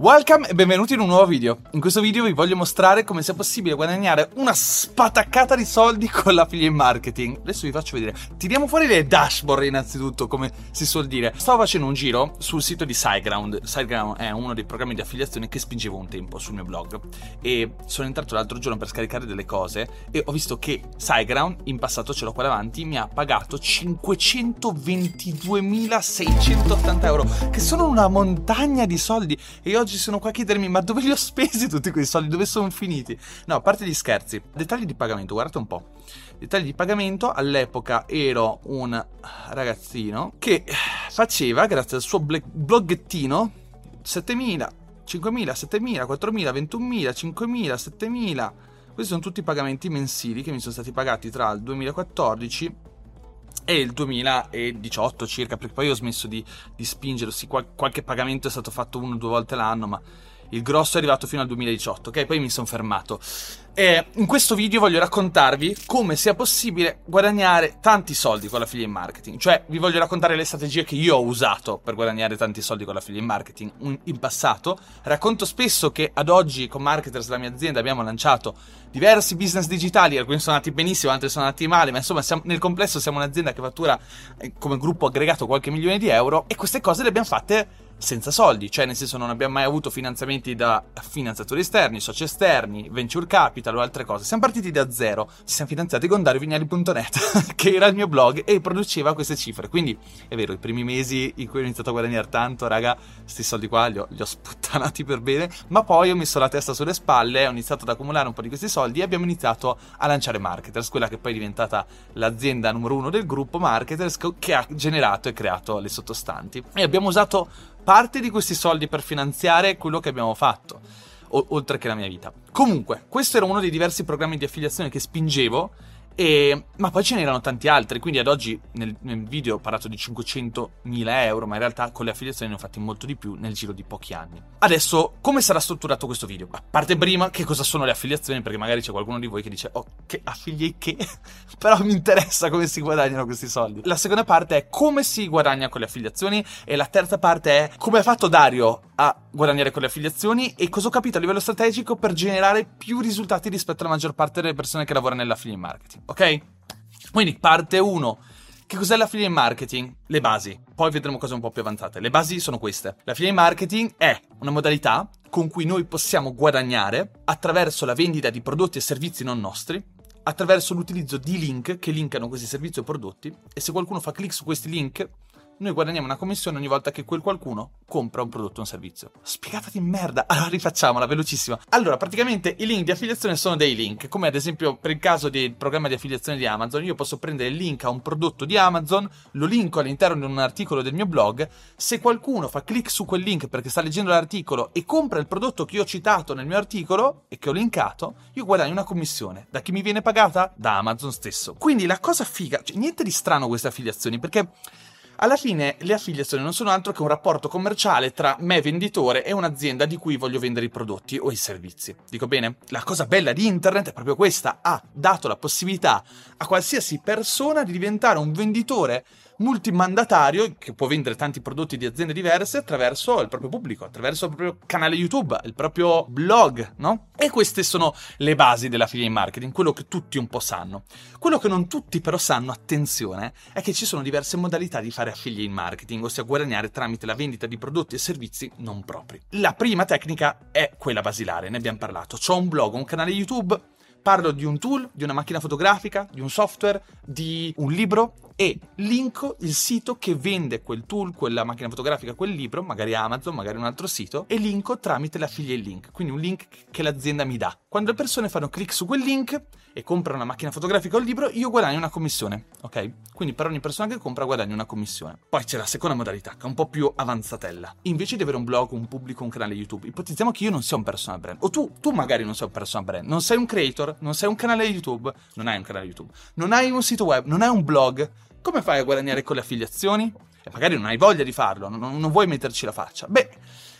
Welcome e benvenuti in un nuovo video. In questo video vi voglio mostrare come sia possibile guadagnare una spataccata di soldi con l'affiliate marketing. Adesso vi faccio vedere. Tiriamo fuori le dashboard innanzitutto, come si suol dire. Stavo facendo un giro sul sito di SiteGround. SiteGround è uno dei programmi di affiliazione che spingevo un tempo sul mio blog. E sono entrato l'altro giorno per scaricare delle cose e ho visto che SiteGround, in passato ce l'ho qua davanti, mi ha pagato 522.680 euro, che sono una montagna di soldi. E oggi oggi sono qua a chiedermi ma dove li ho spesi tutti quei soldi, dove sono finiti? No, a parte gli scherzi, dettagli di pagamento, guardate un po'. Dettagli di pagamento, all'epoca ero un ragazzino che faceva, grazie al suo bloggettino, 7.000, 5.000, 7.000, 4.000, 21.000, 5.000, 7.000. Questi sono tutti i pagamenti mensili che mi sono stati pagati tra il 2014 e il 2018 circa, perché poi ho smesso di, di spingere, sì, qual- qualche pagamento è stato fatto uno o due volte l'anno, ma il grosso è arrivato fino al 2018, ok? Poi mi sono fermato. E in questo video voglio raccontarvi come sia possibile guadagnare tanti soldi con l'affiliate marketing. Cioè, vi voglio raccontare le strategie che io ho usato per guadagnare tanti soldi con l'affiliate marketing in passato. Racconto spesso che ad oggi con Marketers, la mia azienda, abbiamo lanciato diversi business digitali, alcuni sono andati benissimo, altri sono andati male, ma insomma siamo, nel complesso siamo un'azienda che fattura eh, come gruppo aggregato qualche milione di euro e queste cose le abbiamo fatte senza soldi, cioè nel senso non abbiamo mai avuto finanziamenti da finanziatori esterni, soci esterni, venture capital o altre cose. Siamo partiti da zero, ci siamo finanziati con DarioVignali.net, che era il mio blog e produceva queste cifre. Quindi è vero, i primi mesi in cui ho iniziato a guadagnare tanto, raga, questi soldi qua li ho, li ho sputtanati per bene, ma poi ho messo la testa sulle spalle, ho iniziato ad accumulare un po' di questi soldi e abbiamo iniziato a lanciare Marketers, quella che poi è diventata l'azienda numero uno del gruppo Marketers che ha generato e creato le sottostanti. E abbiamo usato parte di questi soldi per finanziare quello che abbiamo fatto, o- oltre che la mia vita. Comunque, questo era uno dei diversi programmi di affiliazione che spingevo e, ma poi ce n'erano tanti altri, quindi ad oggi nel, nel, video ho parlato di 500.000 euro, ma in realtà con le affiliazioni ne ho fatti molto di più nel giro di pochi anni. Adesso, come sarà strutturato questo video? A parte prima, che cosa sono le affiliazioni, perché magari c'è qualcuno di voi che dice, oh, che affiliate che? Però mi interessa come si guadagnano questi soldi. La seconda parte è come si guadagna con le affiliazioni e la terza parte è come ha fatto Dario a guadagnare con le affiliazioni e cosa ho capito a livello strategico per generare più risultati rispetto alla maggior parte delle persone che lavorano nell'affiliate marketing, ok? Quindi parte 1. Che cos'è l'affiliate marketing? Le basi. Poi vedremo cose un po' più avanzate. Le basi sono queste. L'affiliate marketing è una modalità con cui noi possiamo guadagnare attraverso la vendita di prodotti e servizi non nostri, attraverso l'utilizzo di link che linkano questi servizi o prodotti e se qualcuno fa clic su questi link noi guadagniamo una commissione ogni volta che quel qualcuno compra un prodotto o un servizio. Spiegata di merda! Allora rifacciamola, velocissima. Allora, praticamente i link di affiliazione sono dei link, come ad esempio per il caso del programma di affiliazione di Amazon, io posso prendere il link a un prodotto di Amazon, lo linko all'interno di un articolo del mio blog, se qualcuno fa clic su quel link perché sta leggendo l'articolo e compra il prodotto che io ho citato nel mio articolo e che ho linkato, io guadagno una commissione. Da chi mi viene pagata? Da Amazon stesso. Quindi la cosa figa, cioè niente di strano queste affiliazioni, perché alla fine le affiliazioni non sono altro che un rapporto commerciale tra me venditore e un'azienda di cui voglio vendere i prodotti o i servizi. Dico bene? La cosa bella di internet è proprio questa, ha dato la possibilità a qualsiasi persona di diventare un venditore multimandatario che può vendere tanti prodotti di aziende diverse attraverso il proprio pubblico, attraverso il proprio canale YouTube, il proprio blog, no? E queste sono le basi dell'affiliate marketing, quello che tutti un po' sanno. Quello che non tutti però sanno, attenzione, è che ci sono diverse modalità di fare affiliate marketing, ossia guadagnare tramite la vendita di prodotti e servizi non propri. La prima tecnica è quella basilare, ne abbiamo parlato. C'ho un blog, un canale YouTube, parlo di un tool, di una macchina fotografica, di un software, di un libro e linko il sito che vende quel tool, quella macchina fotografica, quel libro, magari Amazon, magari un altro sito, e linko tramite l'affiliate link, quindi un link che l'azienda mi dà. Quando le persone fanno clic su quel link e comprano una macchina fotografica o il libro, io guadagno una commissione, ok? Quindi per ogni persona che compra guadagno una commissione. Poi c'è la seconda modalità, che è un po' più avanzatella. Invece di avere un blog, un pubblico, un canale YouTube, ipotizziamo che io non sia un personal brand, o tu, tu magari non sei un personal brand, non sei un creator, non sei un canale YouTube, non hai un canale YouTube, non hai un sito web, non hai un blog, come fai a guadagnare con le affiliazioni? E magari non hai voglia di farlo, non, non vuoi metterci la faccia. Beh,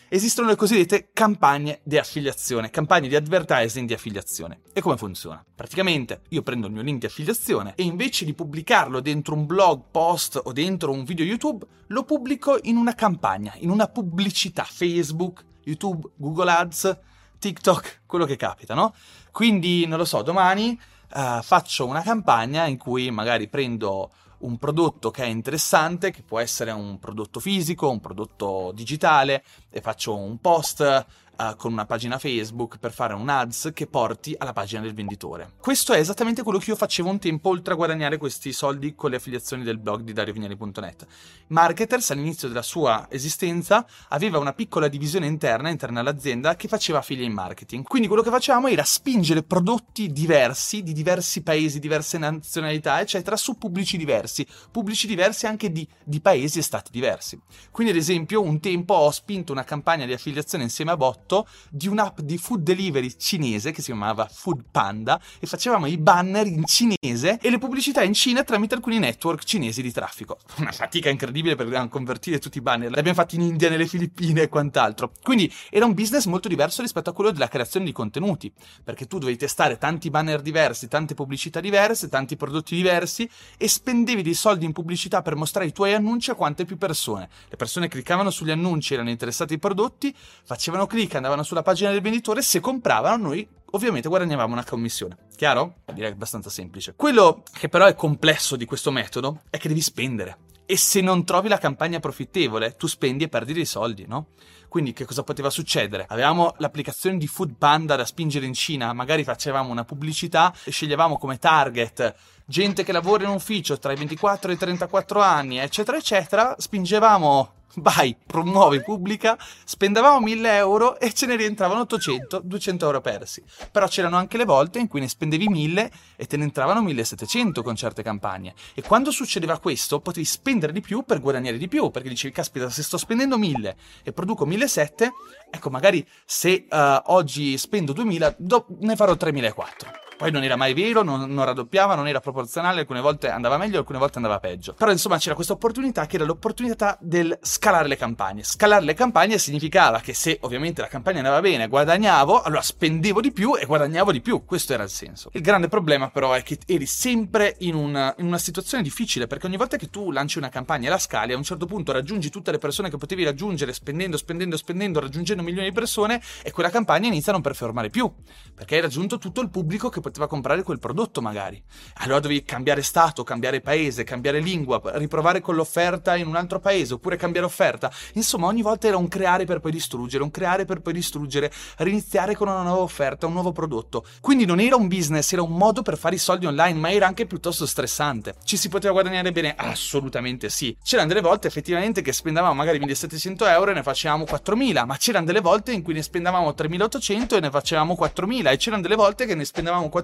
esistono le cosiddette campagne di affiliazione, campagne di advertising di affiliazione. E come funziona? Praticamente io prendo il mio link di affiliazione e invece di pubblicarlo dentro un blog, post o dentro un video YouTube, lo pubblico in una campagna, in una pubblicità Facebook, YouTube, Google Ads, TikTok, quello che capita, no? Quindi, non lo so, domani uh, faccio una campagna in cui magari prendo un prodotto che è interessante, che può essere un prodotto fisico, un prodotto digitale, e faccio un post uh, con una pagina Facebook per fare un ads che porti alla pagina del venditore. Questo è esattamente quello che io facevo un tempo oltre a guadagnare questi soldi con le affiliazioni del blog di DarioVignali.net. Marketers all'inizio della sua esistenza aveva una piccola divisione interna, interna all'azienda, che faceva affiliate marketing. Quindi quello che facevamo era spingere prodotti diversi, di diversi paesi, diverse nazionalità, eccetera, su pubblici diversi, pubblici diversi anche di, di paesi e stati diversi. Quindi ad esempio un tempo ho spinto una campagna di affiliazione insieme a Bot prodotto di un'app di food delivery cinese che si chiamava Food Panda e facevamo i banner in cinese e le pubblicità in Cina tramite alcuni network cinesi di traffico. Una fatica incredibile per convertire tutti i banner, l'abbiamo fatti in India, nelle Filippine e quant'altro. Quindi era un business molto diverso rispetto a quello della creazione di contenuti, perché tu dovevi testare tanti banner diversi, tante pubblicità diverse, tanti prodotti diversi e spendevi dei soldi in pubblicità per mostrare i tuoi annunci a quante più persone. Le persone cliccavano sugli annunci, erano interessate ai prodotti, facevano clic, andavano sulla pagina del venditore, se compravano noi ovviamente guadagnavamo una commissione. Chiaro? Direi abbastanza semplice. Quello che però è complesso di questo metodo è che devi spendere. E se non trovi la campagna profittevole, tu spendi e perdi dei soldi, no? Quindi che cosa poteva succedere? Avevamo l'applicazione di Food Panda da spingere in Cina, magari facevamo una pubblicità e sceglievamo come target gente che lavora in ufficio tra i 24 e i 34 anni, eccetera, eccetera, spingevamo vai, promuovi, pubblica, spendevamo 1000 euro e ce ne rientravano 800, 200 euro persi. Però c'erano anche le volte in cui ne spendevi 1000 e te ne entravano 1700 con certe campagne. E quando succedeva questo, potevi spendere di più per guadagnare di più, perché dicevi, caspita, se sto spendendo 1000 e produco 1700, ecco, magari se uh, oggi spendo 2000, do- ne farò 3400. Poi non era mai vero, non, non, raddoppiava, non era proporzionale, alcune volte andava meglio, alcune volte andava peggio. Però insomma c'era questa opportunità che era l'opportunità del scalare le campagne. Scalare le campagne significava che se ovviamente la campagna andava bene, guadagnavo, allora spendevo di più e guadagnavo di più. Questo era il senso. Il grande problema però è che eri sempre in una, in una situazione difficile perché ogni volta che tu lanci una campagna e la scali, a un certo punto raggiungi tutte le persone che potevi raggiungere spendendo, spendendo, spendendo, raggiungendo milioni di persone e quella campagna inizia a non performare più perché hai raggiunto tutto il pubblico che poteva comprare quel prodotto magari. Allora dovevi cambiare stato, cambiare paese, cambiare lingua, riprovare con l'offerta in un altro paese oppure cambiare offerta. Insomma, ogni volta era un creare per poi distruggere, un creare per poi distruggere, riniziare con una nuova offerta, un nuovo prodotto. Quindi non era un business, era un modo per fare i soldi online, ma era anche piuttosto stressante. Ci si poteva guadagnare bene? Assolutamente sì. C'erano delle volte effettivamente che spendavamo magari 1700 euro e ne facevamo 4000, ma c'erano delle volte in cui ne spendavamo 3800 e ne facevamo 4000 e c'erano delle volte che ne spendevamo 4000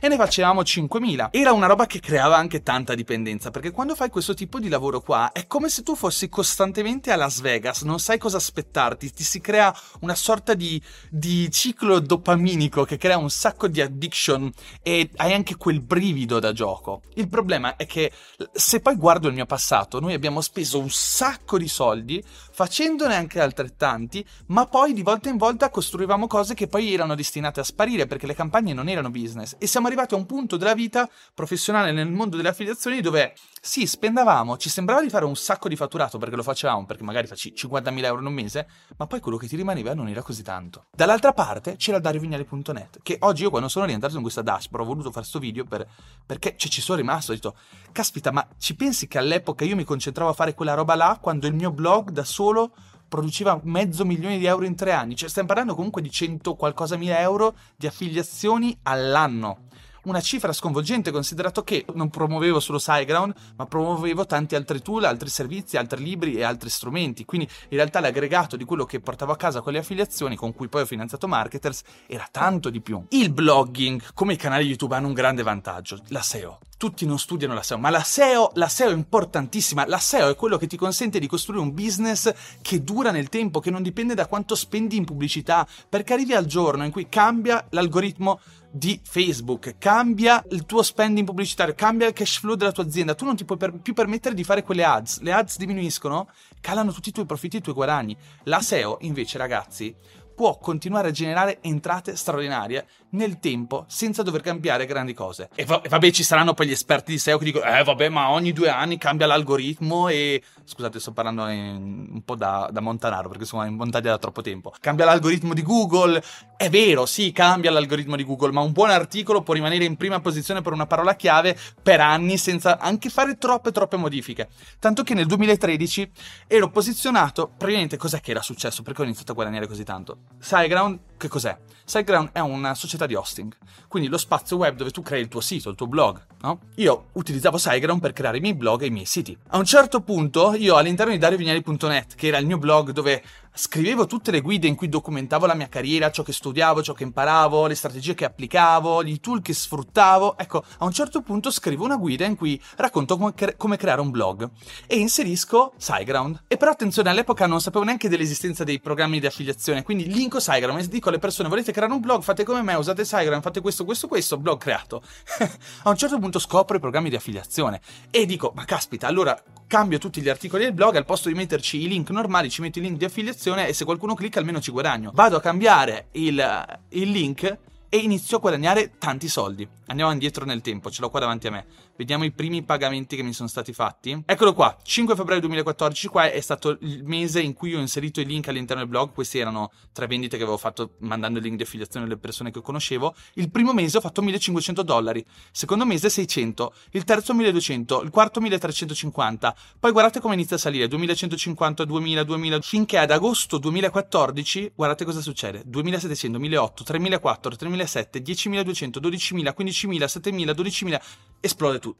e ne facevamo 5.000. Era una roba che creava anche tanta dipendenza, perché quando fai questo tipo di lavoro qua è come se tu fossi costantemente a Las Vegas, non sai cosa aspettarti, ti si crea una sorta di, di ciclo dopaminico che crea un sacco di addiction e hai anche quel brivido da gioco. Il problema è che se poi guardo il mio passato, noi abbiamo speso un sacco di soldi facendone anche altrettanti, ma poi di volta in volta costruivamo cose che poi erano destinate a sparire perché le campagne non erano business e siamo arrivati a un punto della vita professionale nel mondo delle affiliazioni dove sì, spendavamo, ci sembrava di fare un sacco di fatturato perché lo facevamo, perché magari faci 50.000 euro in un mese, ma poi quello che ti rimaneva non era così tanto. Dall'altra parte c'era DarioVignali.net, che oggi io quando sono rientrato in questa dashboard ho voluto fare questo video per, perché cioè, ci sono rimasto, ho detto, caspita, ma ci pensi che all'epoca io mi concentravo a fare quella roba là quando il mio blog da solo produceva mezzo milione di euro in tre anni. Cioè, stiamo parlando comunque di 100 qualcosa mila euro di affiliazioni all'anno una cifra sconvolgente considerato che non promuovevo solo SiteGround, ma promuovevo tanti altri tool, altri servizi, altri libri e altri strumenti. Quindi in realtà l'aggregato di quello che portavo a casa con le affiliazioni, con cui poi ho finanziato marketers, era tanto di più. Il blogging, come i canali YouTube, hanno un grande vantaggio, la SEO tutti non studiano la SEO, ma la SEO, la SEO è importantissima. La SEO è quello che ti consente di costruire un business che dura nel tempo, che non dipende da quanto spendi in pubblicità, perché arrivi al giorno in cui cambia l'algoritmo di Facebook, cambia il tuo spending pubblicitario, cambia il cash flow della tua azienda, tu non ti puoi per- più permettere di fare quelle ads, le ads diminuiscono, calano tutti i tuoi profitti e i tuoi guadagni. La SEO invece ragazzi può continuare a generare entrate straordinarie nel tempo senza dover cambiare grandi cose. E, va- vabbè, ci saranno poi gli esperti di SEO che dicono: Eh, vabbè, ma ogni due anni cambia l'algoritmo e. Scusate, sto parlando in... un po' da, da Montanaro perché sono in montagna da troppo tempo. Cambia l'algoritmo di Google. È vero, sì, cambia l'algoritmo di Google, ma un buon articolo può rimanere in prima posizione per una parola chiave per anni senza anche fare troppe, troppe modifiche. Tanto che nel 2013 ero posizionato. Praticamente cos'è che era successo? Perché ho iniziato a guadagnare così tanto? SiteGround, che cos'è? SiteGround è una società di hosting, quindi lo spazio web dove tu crei il tuo sito, il tuo blog, no? Io utilizzavo SiteGround per creare i miei blog e i miei siti. A un certo punto, io all'interno di dariovignali.net, che era il mio blog dove scrivevo tutte le guide in cui documentavo la mia carriera, ciò che studiavo, ciò che imparavo, le strategie che applicavo, i tool che sfruttavo. Ecco, a un certo punto scrivo una guida in cui racconto come, cre- come creare un blog e inserisco SiteGround. E però attenzione, all'epoca non sapevo neanche dell'esistenza dei programmi di affiliazione, quindi linko SiteGround e dico alle persone volete creare un blog, fate come me, usate SiteGround, fate questo, questo, questo, blog creato. a un certo punto scopro i programmi di affiliazione e dico, ma caspita, allora cambio tutti gli articoli del blog, al posto di metterci i link normali ci metto i link di affiliazione e se qualcuno clicca almeno ci guadagno. Vado a cambiare il, il link e inizio a guadagnare tanti soldi. Andiamo indietro nel tempo, ce l'ho qua davanti a me. Vediamo i primi pagamenti che mi sono stati fatti. Eccolo qua, 5 febbraio 2014, qua è stato il mese in cui ho inserito i link all'interno del blog. Questi erano tre vendite che avevo fatto mandando il link di affiliazione alle persone che conoscevo. Il primo mese ho fatto 1500 dollari, secondo mese 600, il terzo 1200, il quarto 1350. Poi guardate come inizia a salire, 2150, 2000, 2000, finché ad agosto 2014, guardate cosa succede, 2700, 1008, 3004, 3007, 10200, 12000, 15000, 7000, 12000, esplode tutto.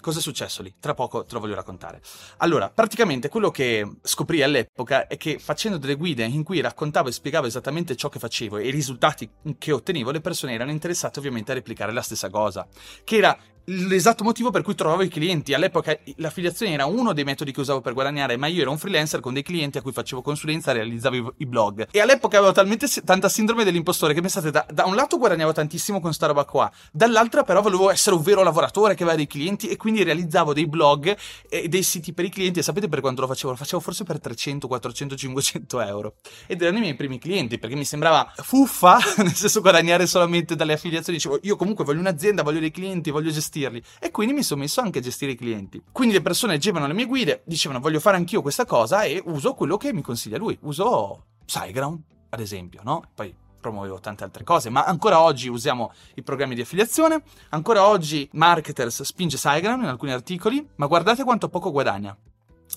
Cosa è successo lì? Tra poco te lo voglio raccontare. Allora, praticamente quello che scoprì all'epoca è che facendo delle guide in cui raccontavo e spiegavo esattamente ciò che facevo e i risultati che ottenevo, le persone erano interessate ovviamente a replicare la stessa cosa, che era l'esatto motivo per cui trovavo i clienti. All'epoca l'affiliazione era uno dei metodi che usavo per guadagnare, ma io ero un freelancer con dei clienti a cui facevo consulenza, realizzavo i, blog. E all'epoca avevo talmente tanta sindrome dell'impostore che pensate, da, da, un lato guadagnavo tantissimo con sta roba qua, dall'altro però volevo essere un vero lavoratore che aveva dei clienti e quindi realizzavo dei blog e dei siti per i clienti. E sapete per quanto lo facevo? Lo facevo forse per 300, 400, 500 euro. Ed erano i miei primi clienti perché mi sembrava fuffa, nel senso guadagnare solamente dalle affiliazioni. Dicevo, io comunque voglio un'azienda, voglio dei clienti, voglio gestirli e quindi mi sono messo anche a gestire i clienti. Quindi le persone leggevano le mie guide, dicevano voglio fare anch'io questa cosa e uso quello che mi consiglia lui. Uso SiteGround, ad esempio, no? Poi promuovevo tante altre cose, ma ancora oggi usiamo i programmi di affiliazione, ancora oggi Marketers spinge SiteGround in alcuni articoli, ma guardate quanto poco guadagna.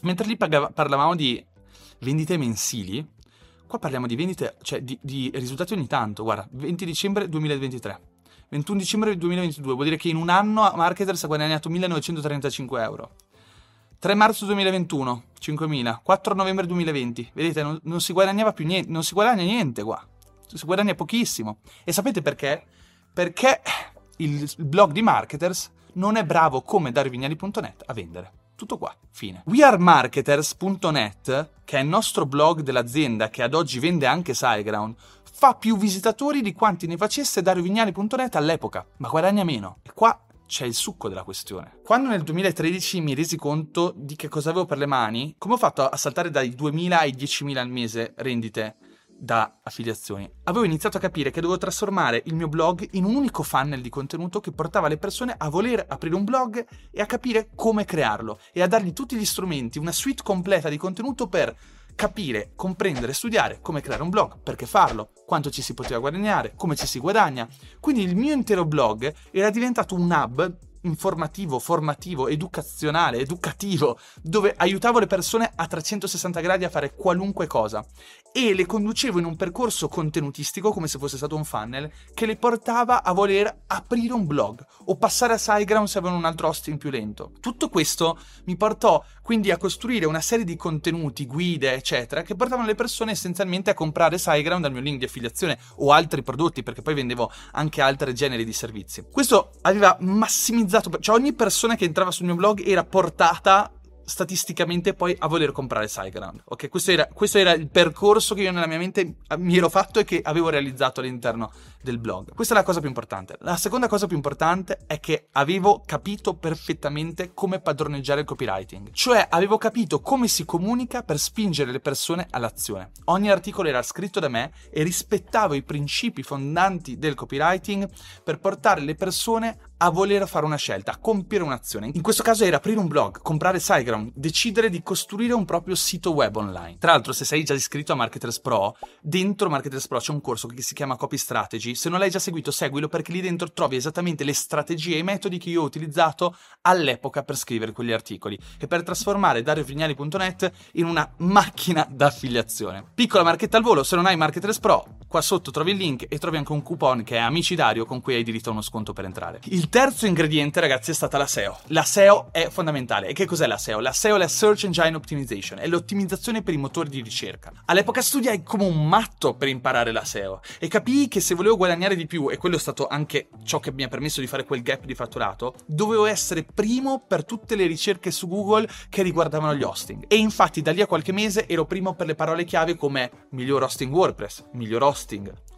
Mentre lì parlavamo di vendite mensili, qua parliamo di vendite, cioè di, di risultati ogni tanto. Guarda, 20 dicembre 2023. 21 dicembre 2022, vuol dire che in un anno Marketers ha guadagnato 1935 euro. 3 marzo 2021, 5.000. 4 novembre 2020, vedete, non, non, si guadagnava più niente, non si guadagna niente qua. Si guadagna pochissimo. E sapete perché? Perché il, blog di Marketers non è bravo come darvignali.net a vendere. Tutto qua, fine. WeAreMarketers.net, che è il nostro blog dell'azienda che ad oggi vende anche SiteGround, fa più visitatori di quanti ne facesse dariovignali.net all'epoca, ma guadagna meno. E qua c'è il succo della questione. Quando nel 2013 mi resi conto di che cosa avevo per le mani, come ho fatto a saltare dai 2.000 ai 10.000 al mese rendite da affiliazioni, avevo iniziato a capire che dovevo trasformare il mio blog in un unico funnel di contenuto che portava le persone a voler aprire un blog e a capire come crearlo e a dargli tutti gli strumenti, una suite completa di contenuto per capire, comprendere, studiare come creare un blog, perché farlo, quanto ci si poteva guadagnare, come ci si guadagna. Quindi il mio intero blog era diventato un hub informativo, formativo, educazionale, educativo, dove aiutavo le persone a 360 gradi a fare qualunque cosa e le conducevo in un percorso contenutistico come se fosse stato un funnel che le portava a voler aprire un blog o passare a SiteGround se avevano un altro hosting più lento. Tutto questo mi portò quindi a costruire una serie di contenuti, guide, eccetera, che portavano le persone essenzialmente a comprare SiteGround dal mio link di affiliazione o altri prodotti, perché poi vendevo anche altri generi di servizi. Questo aveva massimizzato ottimizzato, cioè ogni persona che entrava sul mio blog era portata statisticamente poi a voler comprare SiteGround. Ok, questo era, questo era, il percorso che io nella mia mente mi ero fatto e che avevo realizzato all'interno del blog. Questa è la cosa più importante. La seconda cosa più importante è che avevo capito perfettamente come padroneggiare il copywriting. Cioè avevo capito come si comunica per spingere le persone all'azione. Ogni articolo era scritto da me e rispettavo i principi fondanti del copywriting per portare le persone a voler fare una scelta, a compiere un'azione. In questo caso era aprire un blog, comprare SiteGround, decidere di costruire un proprio sito web online. Tra l'altro, se sei già iscritto a Marketers Pro, dentro Marketers Pro c'è un corso che si chiama Copy Strategy. Se non l'hai già seguito, seguilo perché lì dentro trovi esattamente le strategie e i metodi che io ho utilizzato all'epoca per scrivere quegli articoli e per trasformare dariovignali.net in una macchina d'affiliazione. Piccola marchetta al volo, se non hai Marketers Pro, qua sotto trovi il link e trovi anche un coupon che è Amicidario con cui hai diritto a uno sconto per entrare. Il terzo ingrediente, ragazzi, è stata la SEO. La SEO è fondamentale. E che cos'è la SEO? La SEO è la Search Engine Optimization, è l'ottimizzazione per i motori di ricerca. All'epoca studiai come un matto per imparare la SEO e capii che se volevo guadagnare di più, e quello è stato anche ciò che mi ha permesso di fare quel gap di fatturato, dovevo essere primo per tutte le ricerche su Google che riguardavano gli hosting. E infatti da lì a qualche mese ero primo per le parole chiave come miglior hosting WordPress, miglior hosting,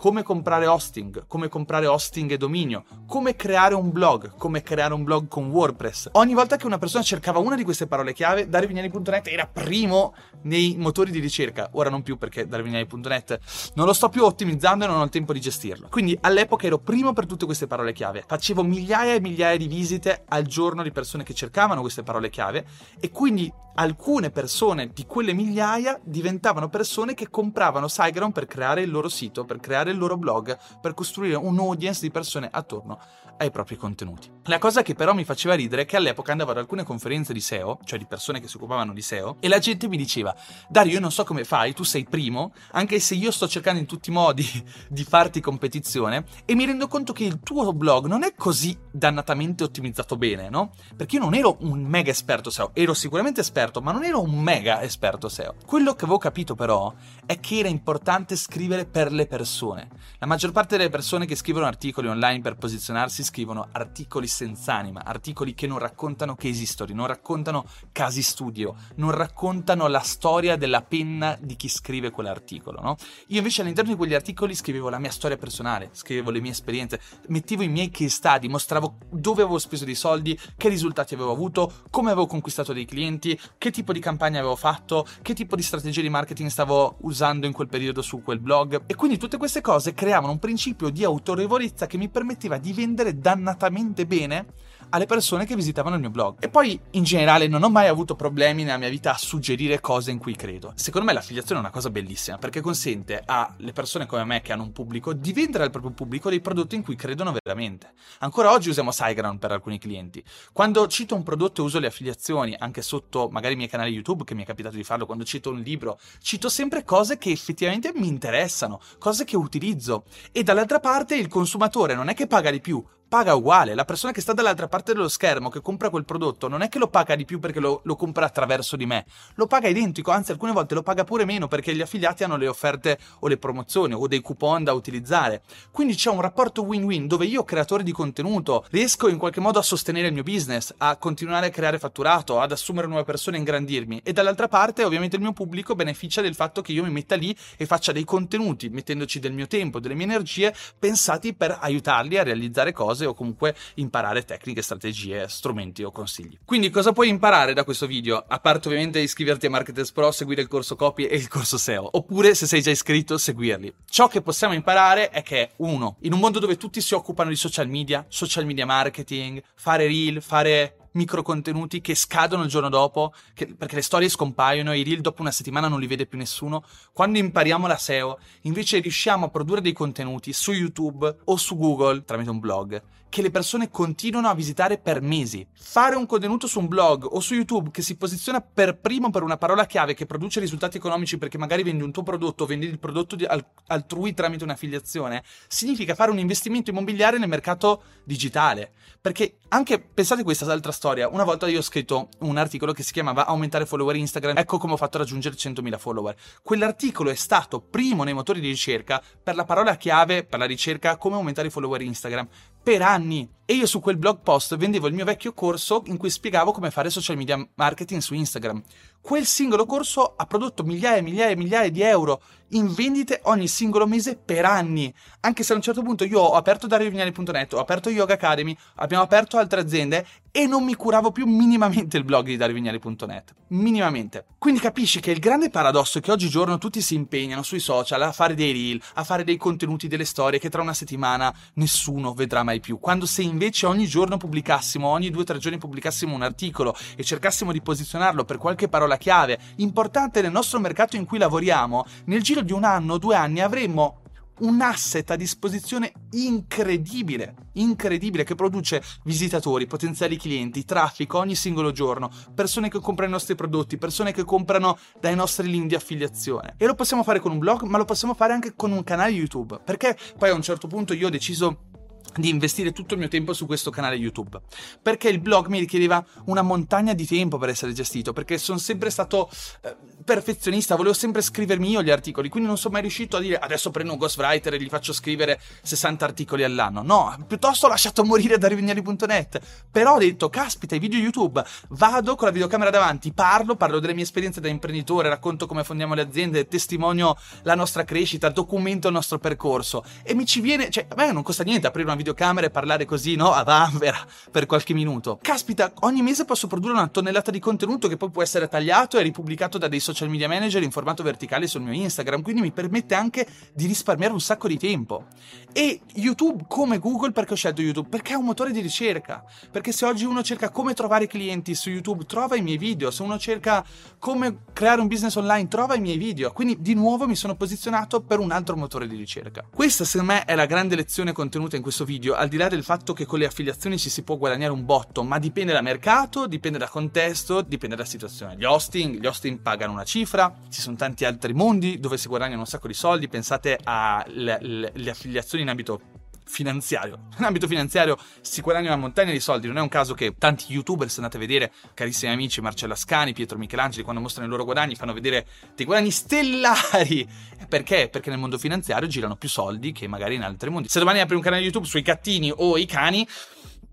come comprare hosting, come comprare hosting e dominio, come creare un blog, come creare un blog con WordPress. Ogni volta che una persona cercava una di queste parole chiave, darivignani.net era primo nei motori di ricerca. Ora non più perché darivignani.net non lo sto più ottimizzando e non ho il tempo di gestirlo. Quindi all'epoca ero primo per tutte queste parole chiave. Facevo migliaia e migliaia di visite al giorno di persone che cercavano queste parole chiave e quindi alcune persone di quelle migliaia diventavano persone che compravano SiteGround per creare il loro sito, per creare il loro blog, per costruire un audience di persone attorno ai propri contenuti. La cosa che però mi faceva ridere è che all'epoca andavo ad alcune conferenze di SEO, cioè di persone che si occupavano di SEO, e la gente mi diceva: Dario, io non so come fai, tu sei primo, anche se io sto cercando in tutti i modi di farti competizione, e mi rendo conto che il tuo blog non è così dannatamente ottimizzato bene, no? Perché io non ero un mega esperto SEO, ero sicuramente esperto, ma non ero un mega esperto SEO. Quello che avevo capito però è che era importante scrivere per le persone. La maggior parte delle persone che scrivono articoli online per posizionarsi scrivono articoli senza anima, articoli che non raccontano case history, non raccontano casi studio, non raccontano la storia della penna di chi scrive quell'articolo, no? Io invece all'interno di quegli articoli scrivevo la mia storia personale, scrivevo le mie esperienze, mettevo i miei case study, mostravo dove avevo speso dei soldi, che risultati avevo avuto, come avevo conquistato dei clienti, che tipo di campagna avevo fatto, che tipo di strategie di marketing stavo usando in quel periodo su quel blog e quindi tutte queste cose creavano un principio di autorevolezza che mi permetteva di vendere dannatamente bene alle persone che visitavano il mio blog. E poi, in generale, non ho mai avuto problemi nella mia vita a suggerire cose in cui credo. Secondo me l'affiliazione è una cosa bellissima perché consente alle persone come me che hanno un pubblico di vendere al proprio pubblico dei prodotti in cui credono veramente. Ancora oggi usiamo SiteGround per alcuni clienti. Quando cito un prodotto e uso le affiliazioni, anche sotto magari i miei canali YouTube, che mi è capitato di farlo, quando cito un libro, cito sempre cose che effettivamente mi interessano, cose che utilizzo. E dall'altra parte il consumatore non è che paga di più, paga uguale. La persona che sta dall'altra parte dello schermo, che compra quel prodotto, non è che lo paga di più perché lo, lo, compra attraverso di me, lo paga identico, anzi alcune volte lo paga pure meno perché gli affiliati hanno le offerte o le promozioni o dei coupon da utilizzare. Quindi c'è un rapporto win-win dove io, creatore di contenuto, riesco in qualche modo a sostenere il mio business, a continuare a creare fatturato, ad assumere nuove persone e ingrandirmi. E dall'altra parte, ovviamente, il mio pubblico beneficia del fatto che io mi metta lì e faccia dei contenuti, mettendoci del mio tempo, delle mie energie, pensati per aiutarli a realizzare cose cose o comunque imparare tecniche, strategie, strumenti o consigli. Quindi cosa puoi imparare da questo video? A parte ovviamente iscriverti a Marketers Pro, seguire il corso copy e il corso SEO, oppure se sei già iscritto seguirli. Ciò che possiamo imparare è che uno, in un mondo dove tutti si occupano di social media, social media marketing, fare reel, fare micro contenuti che scadono il giorno dopo, che, perché le storie scompaiono, i reel dopo una settimana non li vede più nessuno. Quando impariamo la SEO, invece riusciamo a produrre dei contenuti su YouTube o su Google tramite un blog che le persone continuano a visitare per mesi. Fare un contenuto su un blog o su YouTube che si posiziona per primo per una parola chiave che produce risultati economici perché magari vendi un tuo prodotto o vendi il prodotto altrui tramite un'affiliazione, significa fare un investimento immobiliare nel mercato digitale. Perché anche pensate questa altra storia. Una volta io ho scritto un articolo che si chiamava Aumentare follower Instagram. Ecco come ho fatto raggiungere 100.000 follower. Quell'articolo è stato primo nei motori di ricerca per la parola chiave per la ricerca come aumentare i follower Instagram per anni. E io su quel blog post vendevo il mio vecchio corso in cui spiegavo come fare social media marketing su Instagram. Quel singolo corso ha prodotto migliaia e migliaia e migliaia di euro in vendite ogni singolo mese per anni. Anche se a un certo punto io ho aperto dariovignali.net, ho aperto Yoga Academy, abbiamo aperto altre aziende e non mi curavo più minimamente il blog di dariovignali.net. Minimamente. Quindi capisci che il grande paradosso è che oggigiorno tutti si impegnano sui social a fare dei reel, a fare dei contenuti, delle storie che tra una settimana nessuno vedrà mai più. Quando se invece ogni giorno pubblicassimo, ogni due o tre giorni pubblicassimo un articolo e cercassimo di posizionarlo per qualche parola chiave importante nel nostro mercato in cui lavoriamo, nel giro di un anno o due anni avremmo un asset a disposizione incredibile, incredibile, che produce visitatori, potenziali clienti, traffico ogni singolo giorno, persone che comprano i nostri prodotti, persone che comprano dai nostri link di affiliazione. E lo possiamo fare con un blog, ma lo possiamo fare anche con un canale YouTube, perché poi a un certo punto io ho deciso di investire tutto il mio tempo su questo canale YouTube. Perché il blog mi richiedeva una montagna di tempo per essere gestito, perché sono sempre stato eh, perfezionista, volevo sempre scrivermi io gli articoli, quindi non sono mai riuscito a dire adesso prendo un ghostwriter e gli faccio scrivere 60 articoli all'anno. No, piuttosto ho lasciato morire da rivignali.net. Però ho detto, caspita, i video YouTube, vado con la videocamera davanti, parlo, parlo delle mie esperienze da imprenditore, racconto come fondiamo le aziende, testimonio la nostra crescita, documento il nostro percorso e mi ci viene, cioè a me non costa niente aprire una videocamera e parlare così, no? A vanvera per qualche minuto. Caspita, ogni mese posso produrre una tonnellata di contenuto che poi può essere tagliato e ripubblicato da dei social media manager in formato verticale sul mio Instagram, quindi mi permette anche di risparmiare un sacco di tempo. E YouTube come Google, perché ho scelto YouTube? Perché è un motore di ricerca. Perché se oggi uno cerca come trovare clienti su YouTube, trova i miei video. Se uno cerca come creare un business online, trova i miei video. Quindi di nuovo mi sono posizionato per un altro motore di ricerca. Questa secondo me è la grande lezione contenuta in questo video, al di là del fatto che con le affiliazioni ci si può guadagnare un botto, ma dipende dal mercato, dipende dal contesto, dipende dalla situazione. Gli hosting, gli hosting pagano una cifra, ci sono tanti altri mondi dove si guadagnano un sacco di soldi, pensate alle affiliazioni in ambito finanziario. In ambito finanziario si guadagna una montagna di soldi, non è un caso che tanti youtuber, se andate a vedere, carissimi amici, Marcello Ascani, Pietro Michelangeli, quando mostrano i loro guadagni, fanno vedere dei guadagni stellari. Perché? Perché nel mondo finanziario girano più soldi che magari in altri mondi. Se domani apri un canale YouTube sui gattini o i cani,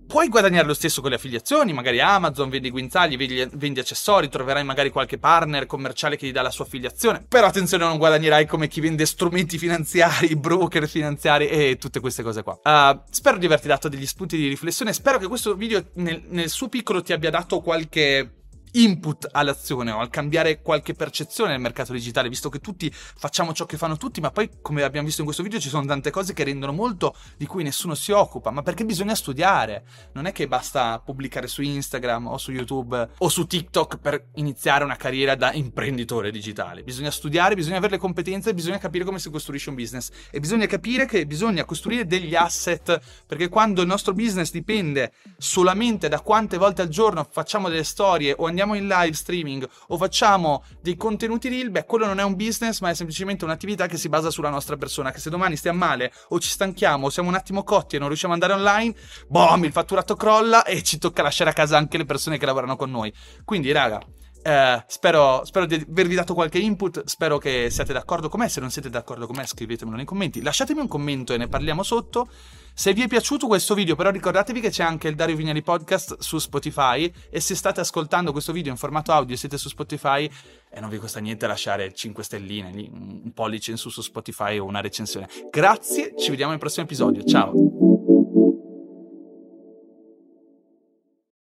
Puoi guadagnare lo stesso con le affiliazioni, magari Amazon, vendi guinzagli, vendi, vendi, accessori, troverai magari qualche partner commerciale che ti dà la sua affiliazione. Però attenzione, non guadagnerai come chi vende strumenti finanziari, broker finanziari e tutte queste cose qua. Uh, spero di averti dato degli spunti di riflessione. Spero che questo video nel, nel suo piccolo ti abbia dato qualche input all'azione o al cambiare qualche percezione nel mercato digitale, visto che tutti facciamo ciò che fanno tutti, ma poi, come abbiamo visto in questo video, ci sono tante cose che rendono molto di cui nessuno si occupa, ma perché bisogna studiare. Non è che basta pubblicare su Instagram o su YouTube o su TikTok per iniziare una carriera da imprenditore digitale. Bisogna studiare, bisogna avere le competenze, bisogna capire come si costruisce un business e bisogna capire che bisogna costruire degli asset, perché quando il nostro business dipende solamente da quante volte al giorno facciamo delle storie o andiamo andiamo in live streaming o facciamo dei contenuti reel, beh, quello non è un business, ma è semplicemente un'attività che si basa sulla nostra persona. Che se domani stiamo male o ci stanchiamo o siamo un attimo cotti e non riusciamo ad andare online, boom, il fatturato crolla e ci tocca lasciare a casa anche le persone che lavorano con noi. Quindi, raga, eh, spero, spero, di avervi dato qualche input. Spero che siate d'accordo con me. Se non siete d'accordo con me, scrivetemelo nei commenti. Lasciatemi un commento e ne parliamo sotto. Se vi è piaciuto questo video, però ricordatevi che c'è anche il Dario Vignali Podcast su Spotify. E se state ascoltando questo video in formato audio e siete su Spotify, e non vi costa niente lasciare 5 stelline un pollice in su su Spotify o una recensione. Grazie, ci vediamo nel prossimo episodio. Ciao.